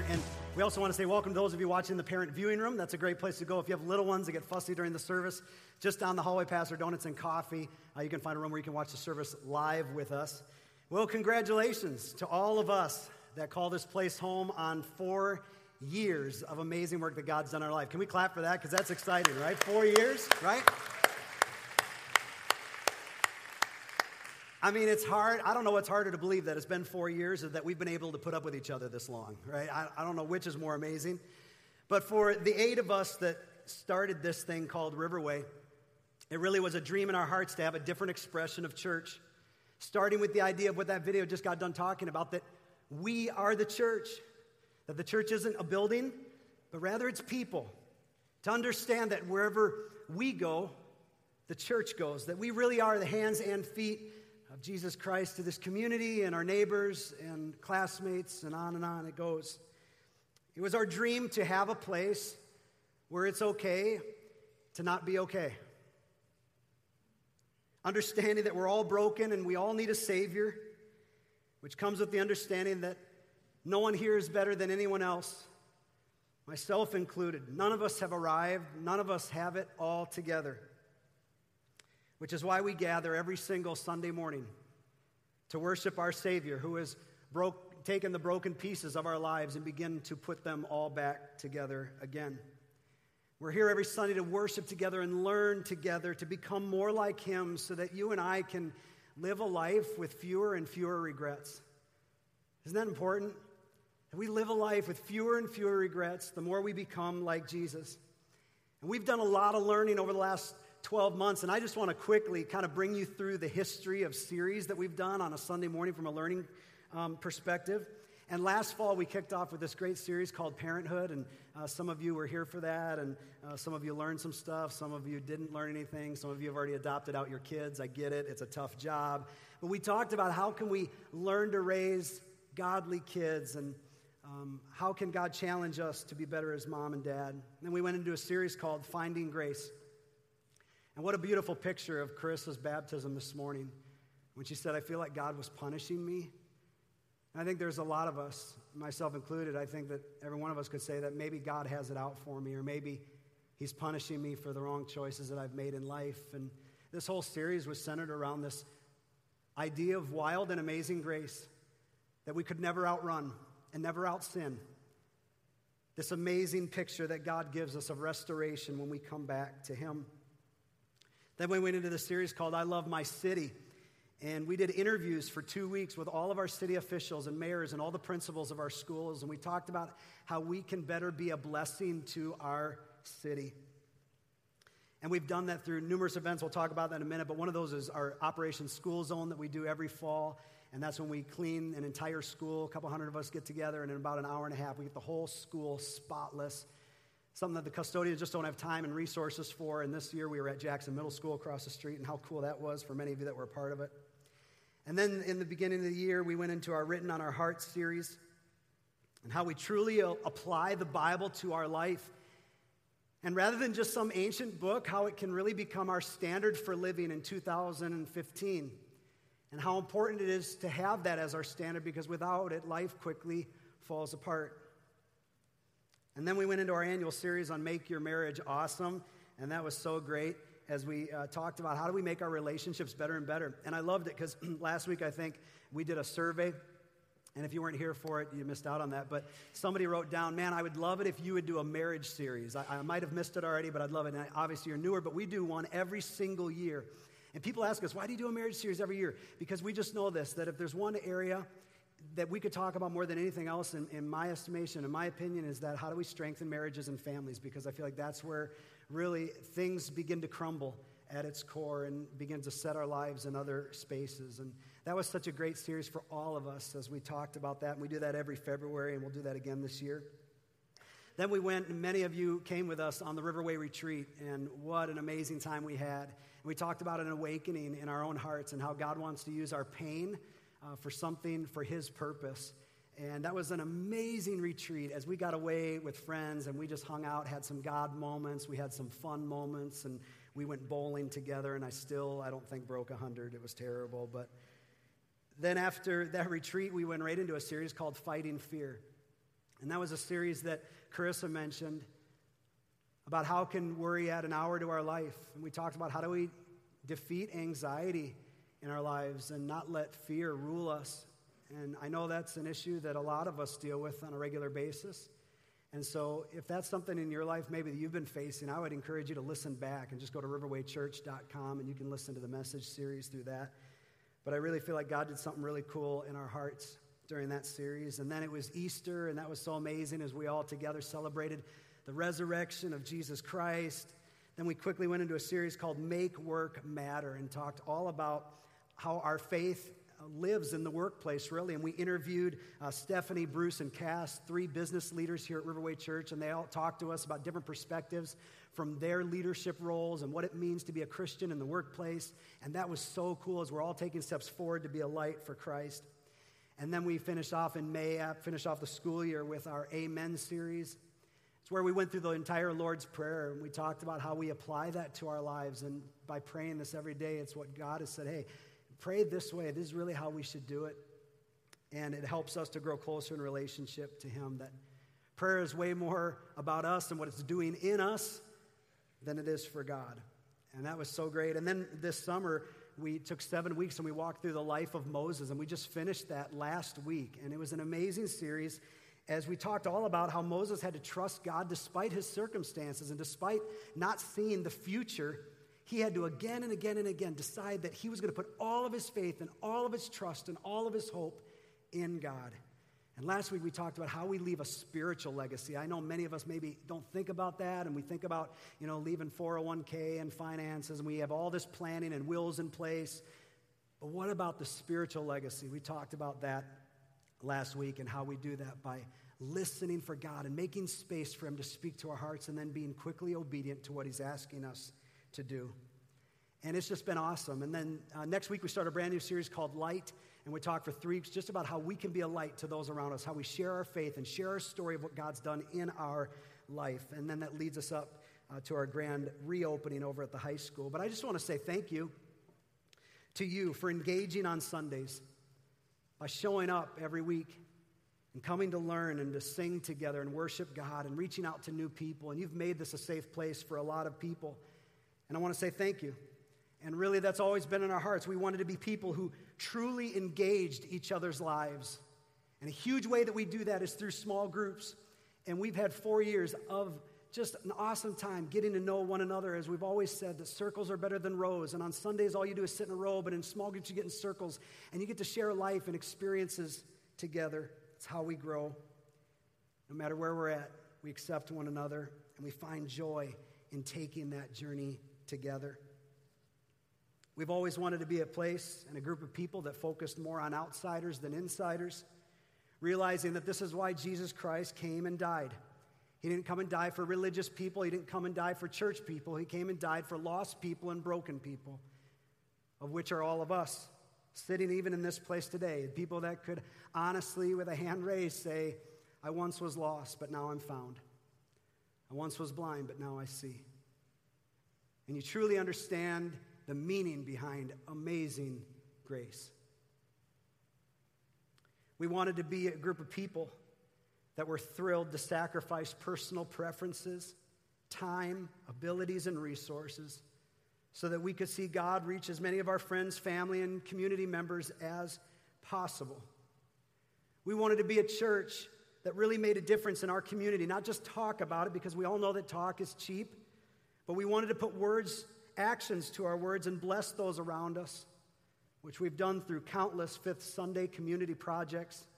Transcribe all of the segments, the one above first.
here. And we also want to say welcome to those of you watching the parent viewing room. That's a great place to go. If you have little ones that get fussy during the service, just down the hallway past our donuts and coffee, uh, you can find a room where you can watch the service live with us. Well, congratulations to all of us that call this place home on four years of amazing work that God's done in our life. Can we clap for that? Because that's exciting, right? Four years, right? I mean, it's hard. I don't know what's harder to believe that it's been four years or that we've been able to put up with each other this long, right? I, I don't know which is more amazing. But for the eight of us that started this thing called Riverway, it really was a dream in our hearts to have a different expression of church. Starting with the idea of what that video just got done talking about that we are the church, that the church isn't a building, but rather it's people. To understand that wherever we go, the church goes, that we really are the hands and feet of Jesus Christ to this community and our neighbors and classmates, and on and on it goes. It was our dream to have a place where it's okay to not be okay. Understanding that we're all broken and we all need a Savior, which comes with the understanding that no one here is better than anyone else, myself included. None of us have arrived, none of us have it all together which is why we gather every single Sunday morning to worship our Savior who has broke, taken the broken pieces of our lives and begin to put them all back together again. We're here every Sunday to worship together and learn together to become more like Him so that you and I can live a life with fewer and fewer regrets. Isn't that important? That we live a life with fewer and fewer regrets the more we become like Jesus. And we've done a lot of learning over the last 12 months, and I just want to quickly kind of bring you through the history of series that we've done on a Sunday morning from a learning um, perspective. And last fall, we kicked off with this great series called Parenthood, and uh, some of you were here for that, and uh, some of you learned some stuff, some of you didn't learn anything, some of you have already adopted out your kids. I get it, it's a tough job. But we talked about how can we learn to raise godly kids, and um, how can God challenge us to be better as mom and dad. And then we went into a series called Finding Grace. And what a beautiful picture of Carissa's baptism this morning when she said, I feel like God was punishing me. And I think there's a lot of us, myself included, I think that every one of us could say that maybe God has it out for me, or maybe He's punishing me for the wrong choices that I've made in life. And this whole series was centered around this idea of wild and amazing grace that we could never outrun and never out sin. This amazing picture that God gives us of restoration when we come back to Him. Then we went into the series called I Love My City. And we did interviews for two weeks with all of our city officials and mayors and all the principals of our schools. And we talked about how we can better be a blessing to our city. And we've done that through numerous events. We'll talk about that in a minute. But one of those is our Operation School Zone that we do every fall. And that's when we clean an entire school. A couple hundred of us get together, and in about an hour and a half, we get the whole school spotless something that the custodians just don't have time and resources for. And this year we were at Jackson Middle School across the street, and how cool that was for many of you that were a part of it. And then in the beginning of the year, we went into our Written on Our Hearts series and how we truly apply the Bible to our life. And rather than just some ancient book, how it can really become our standard for living in 2015. And how important it is to have that as our standard because without it, life quickly falls apart. And then we went into our annual series on Make Your Marriage Awesome, and that was so great as we uh, talked about how do we make our relationships better and better. And I loved it because last week I think we did a survey. And if you weren't here for it, you missed out on that. But somebody wrote down, man, I would love it if you would do a marriage series. I, I might have missed it already, but I'd love it. And obviously, you're newer, but we do one every single year. And people ask us, why do you do a marriage series every year? Because we just know this that if there's one area that we could talk about more than anything else, in, in my estimation, in my opinion, is that how do we strengthen marriages and families? Because I feel like that's where really things begin to crumble at its core and begin to set our lives in other spaces. And that was such a great series for all of us as we talked about that. And we do that every February, and we'll do that again this year. Then we went, and many of you came with us on the Riverway Retreat, and what an amazing time we had. And we talked about an awakening in our own hearts and how God wants to use our pain uh, for something for His purpose. And that was an amazing retreat as we got away with friends and we just hung out, had some God moments, we had some fun moments, and we went bowling together. And I still, I don't think, broke 100. It was terrible. But then after that retreat, we went right into a series called Fighting Fear. And that was a series that Carissa mentioned about how can worry add an hour to our life. And we talked about how do we defeat anxiety in our lives and not let fear rule us. And I know that's an issue that a lot of us deal with on a regular basis. And so, if that's something in your life maybe that you've been facing, I would encourage you to listen back and just go to riverwaychurch.com and you can listen to the message series through that. But I really feel like God did something really cool in our hearts during that series. And then it was Easter, and that was so amazing as we all together celebrated the resurrection of Jesus Christ. Then we quickly went into a series called Make Work Matter and talked all about how our faith lives in the workplace, really. And we interviewed uh, Stephanie, Bruce, and Cass, three business leaders here at Riverway Church, and they all talked to us about different perspectives from their leadership roles and what it means to be a Christian in the workplace. And that was so cool as we're all taking steps forward to be a light for Christ. And then we finished off in May, uh, finished off the school year with our Amen series. It's where we went through the entire Lord's Prayer and we talked about how we apply that to our lives. And by praying this every day, it's what God has said hey, pray this way. This is really how we should do it. And it helps us to grow closer in relationship to Him. That prayer is way more about us and what it's doing in us than it is for God. And that was so great. And then this summer, we took seven weeks and we walked through the life of Moses, and we just finished that last week. And it was an amazing series as we talked all about how Moses had to trust God despite his circumstances and despite not seeing the future he had to again and again and again decide that he was going to put all of his faith and all of his trust and all of his hope in God. And last week we talked about how we leave a spiritual legacy. I know many of us maybe don't think about that, and we think about, you know, leaving 401k and finances, and we have all this planning and wills in place. But what about the spiritual legacy? We talked about that last week and how we do that by listening for God and making space for Him to speak to our hearts and then being quickly obedient to what He's asking us to do. And it's just been awesome. And then uh, next week, we start a brand new series called Light. And we talk for three weeks just about how we can be a light to those around us, how we share our faith and share our story of what God's done in our life. And then that leads us up uh, to our grand reopening over at the high school. But I just want to say thank you to you for engaging on Sundays by showing up every week and coming to learn and to sing together and worship God and reaching out to new people. And you've made this a safe place for a lot of people. And I want to say thank you. And really, that's always been in our hearts. We wanted to be people who truly engaged each other's lives. And a huge way that we do that is through small groups. And we've had four years of just an awesome time getting to know one another. As we've always said, that circles are better than rows. And on Sundays, all you do is sit in a row, but in small groups, you get in circles and you get to share life and experiences together. It's how we grow. No matter where we're at, we accept one another and we find joy in taking that journey together. We've always wanted to be a place and a group of people that focused more on outsiders than insiders, realizing that this is why Jesus Christ came and died. He didn't come and die for religious people, He didn't come and die for church people. He came and died for lost people and broken people, of which are all of us, sitting even in this place today. People that could honestly, with a hand raised, say, I once was lost, but now I'm found. I once was blind, but now I see and you truly understand the meaning behind amazing grace. We wanted to be a group of people that were thrilled to sacrifice personal preferences, time, abilities, and resources so that we could see God reach as many of our friends, family, and community members as possible. We wanted to be a church that really made a difference in our community, not just talk about it because we all know that talk is cheap, but we wanted to put words, actions to our words and bless those around us, which we've done through countless Fifth Sunday community projects,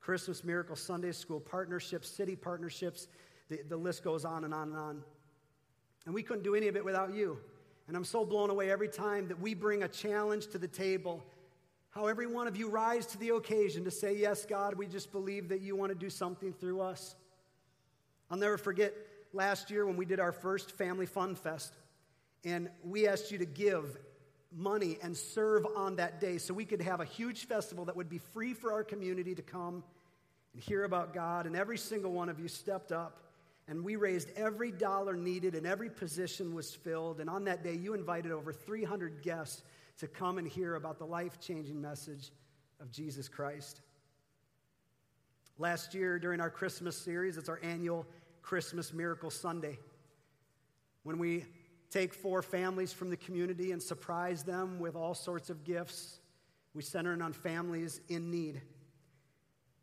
Christmas Miracle Sunday School partnerships, city partnerships. The, the list goes on and on and on. And we couldn't do any of it without you. And I'm so blown away every time that we bring a challenge to the table. How every one of you rise to the occasion to say, Yes, God, we just believe that you want to do something through us. I'll never forget last year when we did our first Family Fun Fest, and we asked you to give money and serve on that day so we could have a huge festival that would be free for our community to come and hear about God. And every single one of you stepped up, and we raised every dollar needed, and every position was filled. And on that day, you invited over 300 guests to come and hear about the life changing message of Jesus Christ. Last year, during our Christmas series, it's our annual Christmas Miracle Sunday. When we take four families from the community and surprise them with all sorts of gifts, we center in on families in need.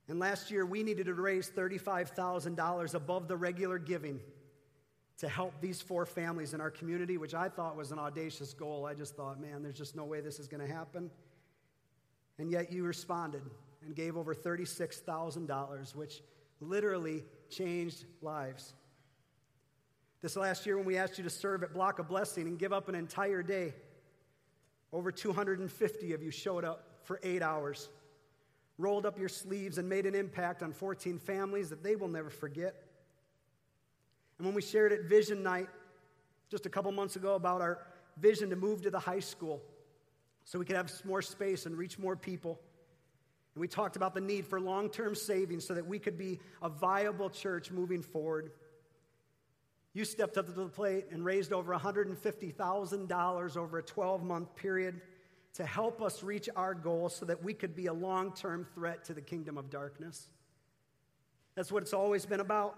And last year, we needed to raise $35,000 above the regular giving to help these four families in our community, which I thought was an audacious goal. I just thought, man, there's just no way this is going to happen. And yet you responded and gave over $36,000, which literally changed lives. This last year, when we asked you to serve at Block of Blessing and give up an entire day, over 250 of you showed up for eight hours, rolled up your sleeves, and made an impact on 14 families that they will never forget. And when we shared at Vision Night just a couple months ago about our vision to move to the high school so we could have more space and reach more people, and we talked about the need for long term savings so that we could be a viable church moving forward. You stepped up to the plate and raised over $150,000 over a 12 month period to help us reach our goal so that we could be a long term threat to the kingdom of darkness. That's what it's always been about.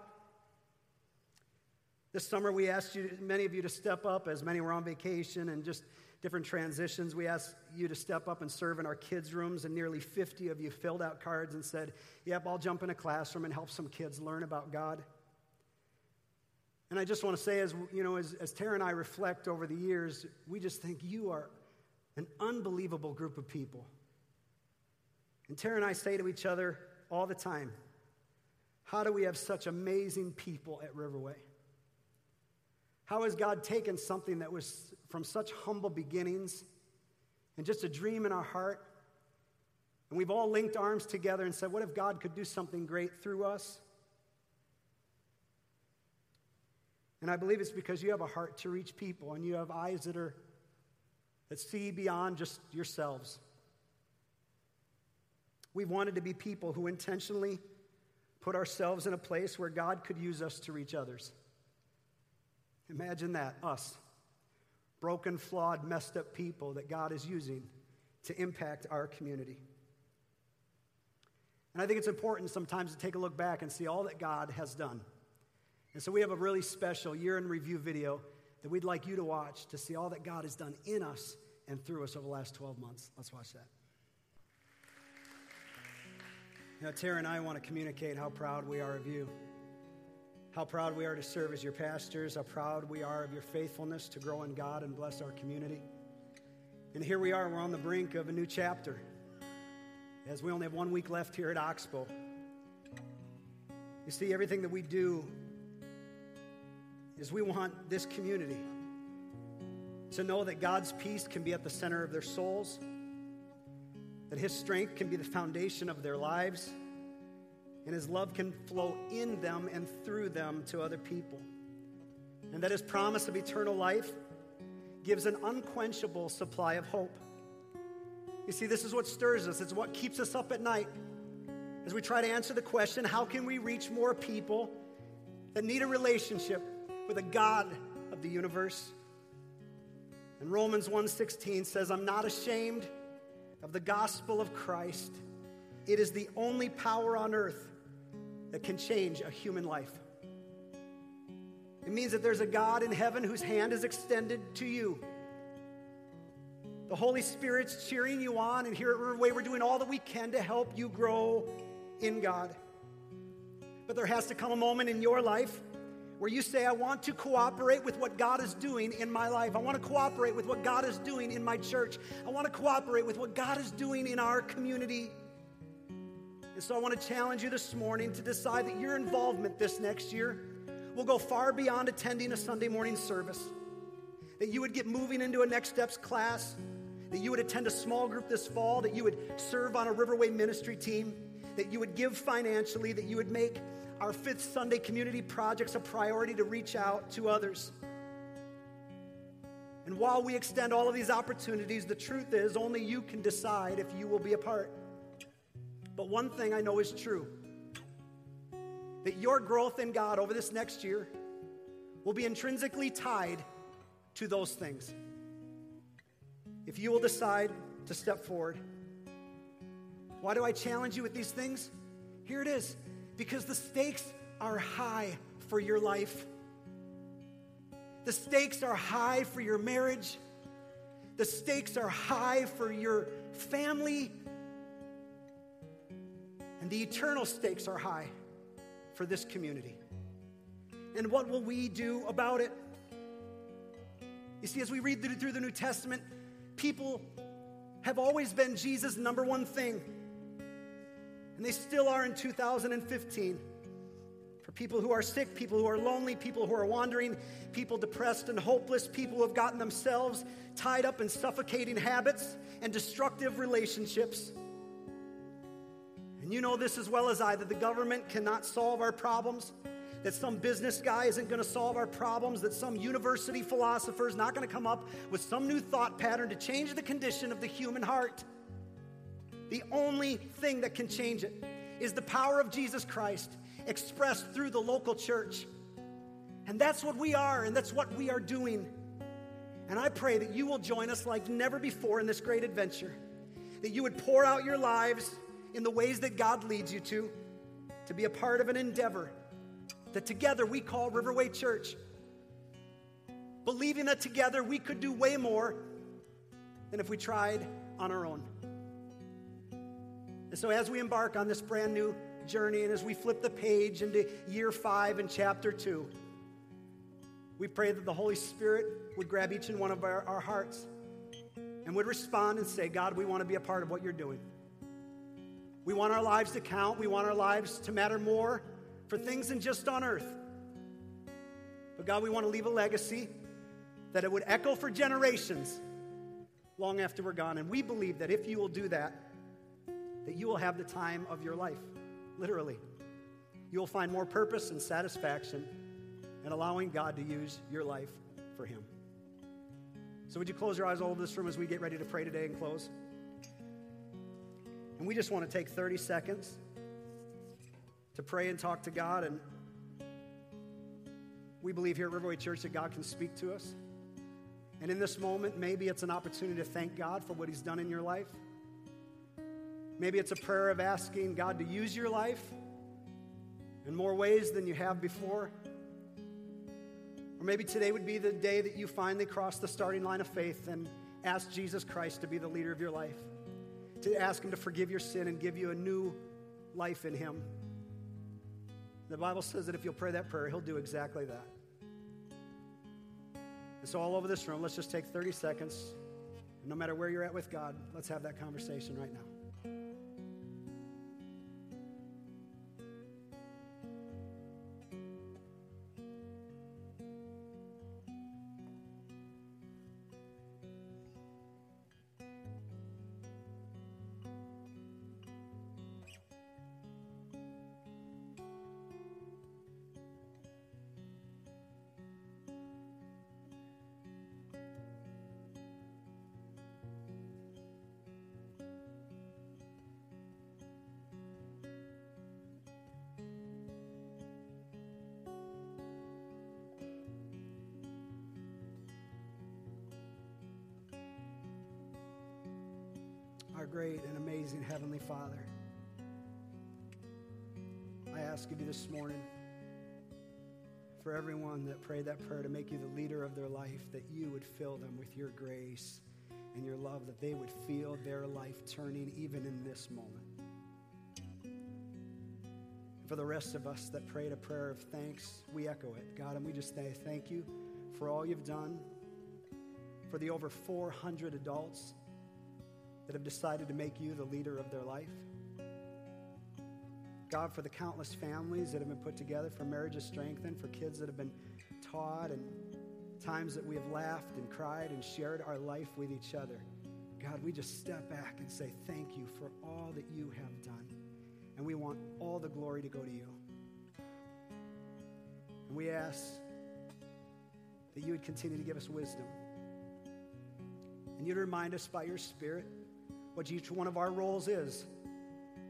This summer, we asked you, many of you to step up as many were on vacation and just different transitions. We asked you to step up and serve in our kids' rooms, and nearly 50 of you filled out cards and said, Yep, I'll jump in a classroom and help some kids learn about God. And I just want to say, as you know, as, as Tara and I reflect over the years, we just think you are an unbelievable group of people. And Tara and I say to each other all the time, how do we have such amazing people at Riverway? How has God taken something that was from such humble beginnings and just a dream in our heart? And we've all linked arms together and said, What if God could do something great through us? And I believe it's because you have a heart to reach people and you have eyes that are that see beyond just yourselves. We wanted to be people who intentionally put ourselves in a place where God could use us to reach others. Imagine that, us, broken, flawed, messed up people that God is using to impact our community. And I think it's important sometimes to take a look back and see all that God has done. And so we have a really special year in review video that we'd like you to watch to see all that God has done in us and through us over the last 12 months. Let's watch that. Know, Tara and I want to communicate how proud we are of you, how proud we are to serve as your pastors, how proud we are of your faithfulness to grow in God and bless our community. And here we are, we're on the brink of a new chapter as we only have one week left here at Oxbow. You see, everything that we do is we want this community to know that God's peace can be at the center of their souls, that His strength can be the foundation of their lives, and His love can flow in them and through them to other people. And that His promise of eternal life gives an unquenchable supply of hope. You see, this is what stirs us, it's what keeps us up at night as we try to answer the question how can we reach more people that need a relationship with a God of the universe? And Romans 1:16 says, "I'm not ashamed of the gospel of Christ. It is the only power on earth that can change a human life." It means that there's a God in heaven whose hand is extended to you. The Holy Spirit's cheering you on, and here at Riverway, we're doing all that we can to help you grow in God. But there has to come a moment in your life where you say, I want to cooperate with what God is doing in my life. I want to cooperate with what God is doing in my church. I want to cooperate with what God is doing in our community. And so I want to challenge you this morning to decide that your involvement this next year will go far beyond attending a Sunday morning service. That you would get moving into a Next Steps class, that you would attend a small group this fall, that you would serve on a Riverway ministry team, that you would give financially, that you would make our fifth Sunday community project's a priority to reach out to others. And while we extend all of these opportunities, the truth is only you can decide if you will be a part. But one thing I know is true that your growth in God over this next year will be intrinsically tied to those things. If you will decide to step forward, why do I challenge you with these things? Here it is because the stakes are high for your life. The stakes are high for your marriage. The stakes are high for your family. The eternal stakes are high for this community. And what will we do about it? You see, as we read through the New Testament, people have always been Jesus' number one thing. And they still are in 2015. For people who are sick, people who are lonely, people who are wandering, people depressed and hopeless, people who have gotten themselves tied up in suffocating habits and destructive relationships. And you know this as well as I that the government cannot solve our problems, that some business guy isn't going to solve our problems, that some university philosopher is not going to come up with some new thought pattern to change the condition of the human heart. The only thing that can change it is the power of Jesus Christ expressed through the local church. And that's what we are, and that's what we are doing. And I pray that you will join us like never before in this great adventure, that you would pour out your lives in the ways that God leads you to, to be a part of an endeavor that together we call Riverway Church. Believing that together we could do way more than if we tried on our own. And so, as we embark on this brand new journey and as we flip the page into year five and chapter two, we pray that the Holy Spirit would grab each and one of our, our hearts and would respond and say, God, we want to be a part of what you're doing. We want our lives to count. We want our lives to matter more for things than just on earth. But God, we want to leave a legacy that it would echo for generations long after we're gone. And we believe that if you will do that, that you will have the time of your life, literally. You will find more purpose and satisfaction in allowing God to use your life for Him. So, would you close your eyes all over this room as we get ready to pray today and close? And we just want to take 30 seconds to pray and talk to God. And we believe here at Riverway Church that God can speak to us. And in this moment, maybe it's an opportunity to thank God for what He's done in your life. Maybe it's a prayer of asking God to use your life in more ways than you have before. Or maybe today would be the day that you finally cross the starting line of faith and ask Jesus Christ to be the leader of your life, to ask Him to forgive your sin and give you a new life in Him. The Bible says that if you'll pray that prayer, He'll do exactly that. And so, all over this room, let's just take 30 seconds. no matter where you're at with God, let's have that conversation right now. Great and amazing Heavenly Father, I ask of you this morning for everyone that prayed that prayer to make you the leader of their life, that you would fill them with your grace and your love, that they would feel their life turning even in this moment. For the rest of us that prayed a prayer of thanks, we echo it. God, and we just say thank you for all you've done, for the over 400 adults that have decided to make you the leader of their life. God, for the countless families that have been put together, for marriages strengthened, for kids that have been taught, and times that we have laughed and cried and shared our life with each other. God, we just step back and say thank you for all that you have done. And we want all the glory to go to you. And we ask that you would continue to give us wisdom. And you'd remind us by your Spirit what each one of our roles is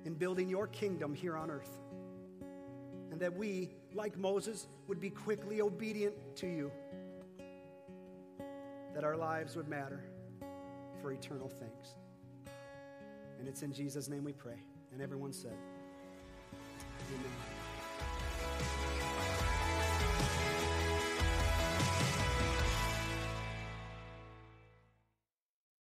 in building your kingdom here on earth. And that we, like Moses, would be quickly obedient to you. That our lives would matter for eternal things. And it's in Jesus' name we pray. And everyone said,